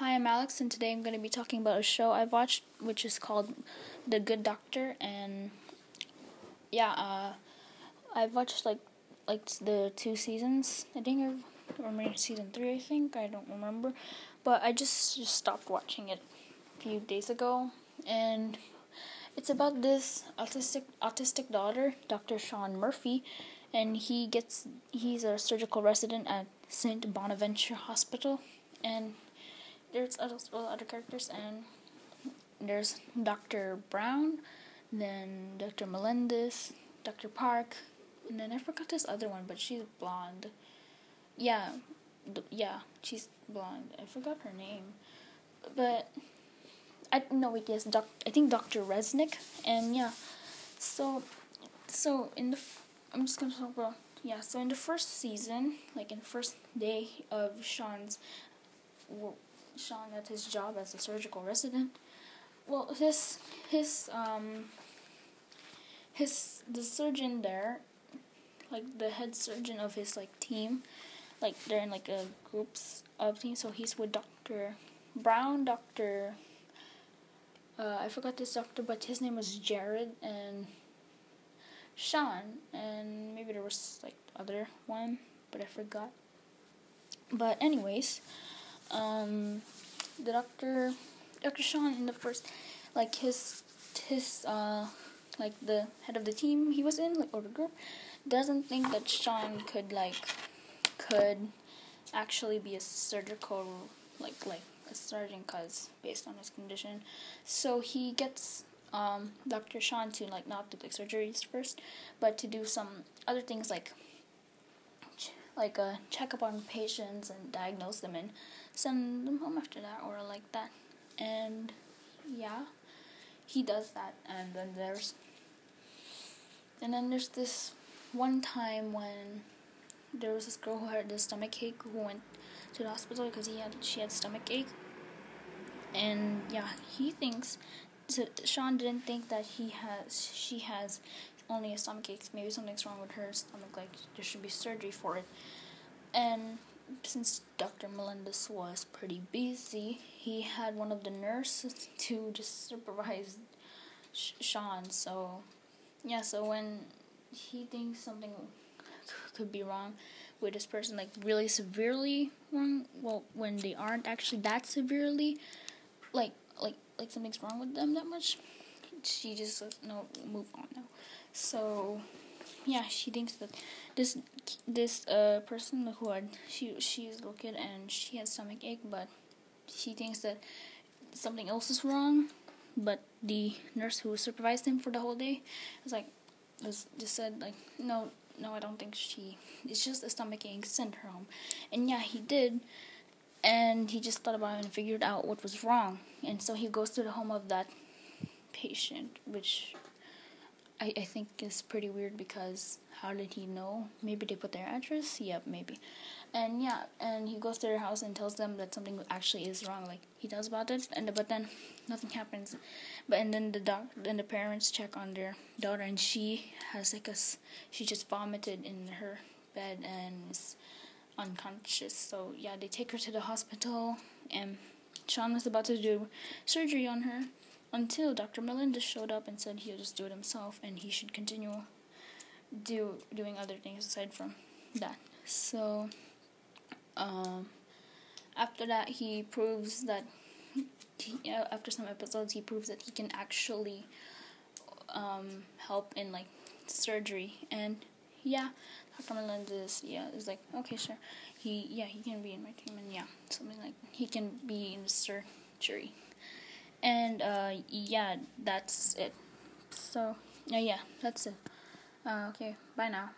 Hi, I'm Alex, and today I'm going to be talking about a show I've watched, which is called The Good Doctor. And yeah, uh, I've watched like like the two seasons. I think, or maybe season three. I think I don't remember, but I just just stopped watching it a few days ago, and it's about this autistic autistic daughter, Dr. Shaun Murphy, and he gets he's a surgical resident at Saint Bonaventure Hospital, and there's other, other characters, and there's Dr. Browne, then Dr. Melendez, Dr. Park, and then I forgot this other one, but she's blonde. Yeah, yeah, she's blonde. I forgot her name, but I no wait yes, doc, I think Dr. Reznick, and yeah, so so in the I'm just gonna talk about yeah. So in the first season, like in the first day of Shaun's Shaun at his job as a surgical resident. Well, his his um his the surgeon there, like the head surgeon of his like team, like they're in like a groups of teams. So he's with Doctor Browne, Doctor. Uh, I forgot this doctor, but his name was Jared and Shaun, and maybe there was like other one, but I forgot. But anyways, um, the doctor, Doctor Shaun in the first, like his his uh, like the head of the team he was in, like group, doesn't think that Shaun could like could actually be a surgical like like a surgeon cause based on his condition. So he gets um, Dr. Shaun to like not do like surgeries first, but to do some other things like like a uh, check up on patients and diagnose them and send them home after that or like that. And yeah, he does that. And then there's and then there's this one time when there was this girl who had this stomach ache who went to the hospital because he had she had stomach ache. And yeah, he thinks so Shaun didn't think that he has she has only a stomach ache. Maybe something's wrong with her stomach. Like there should be surgery for it. And since Dr. Melendez was pretty busy, he had one of the nurses to just supervise Shaun. So, yeah, so when he thinks something could be wrong with this person, like really severely wrong, well, when they aren't actually that severely, like, like, like something's wrong with them that much, she just says, no, move on now. So, yeah, she thinks that this this uh person who had she she's a little kid and she has stomach ache, but she thinks that something else is wrong. But the nurse who supervised him for the whole day was like, was just said like, no, no, I don't think she. It's just a stomach ache. Send her home, and yeah, he did. And he just thought about it and figured out what was wrong. And so he goes to the home of that patient, which I, I think is pretty weird because how did he know? Maybe they put their address? Yep, maybe. And yeah, and he goes to their house and tells them that something actually is wrong. Like he tells about it, and but then nothing happens. But and then the doc, then the parents check on their daughter, and she has like a, she just vomited in her bed and is unconscious. So yeah, they take her to the hospital, and Shaun was about to do surgery on her until Dr. Melendez showed up and said he'll just do it himself and he should continue do doing other things aside from that. So um, after that, he proves that he, uh, after some episodes, he proves that he can actually um, help in like surgery and yeah. Dr. Melendez, yeah, is like okay, sure. He, yeah, he can be in my team, and yeah, something like he can be in surgery. And uh, yeah, that's it. So uh, yeah, that's it. Uh, okay, bye now.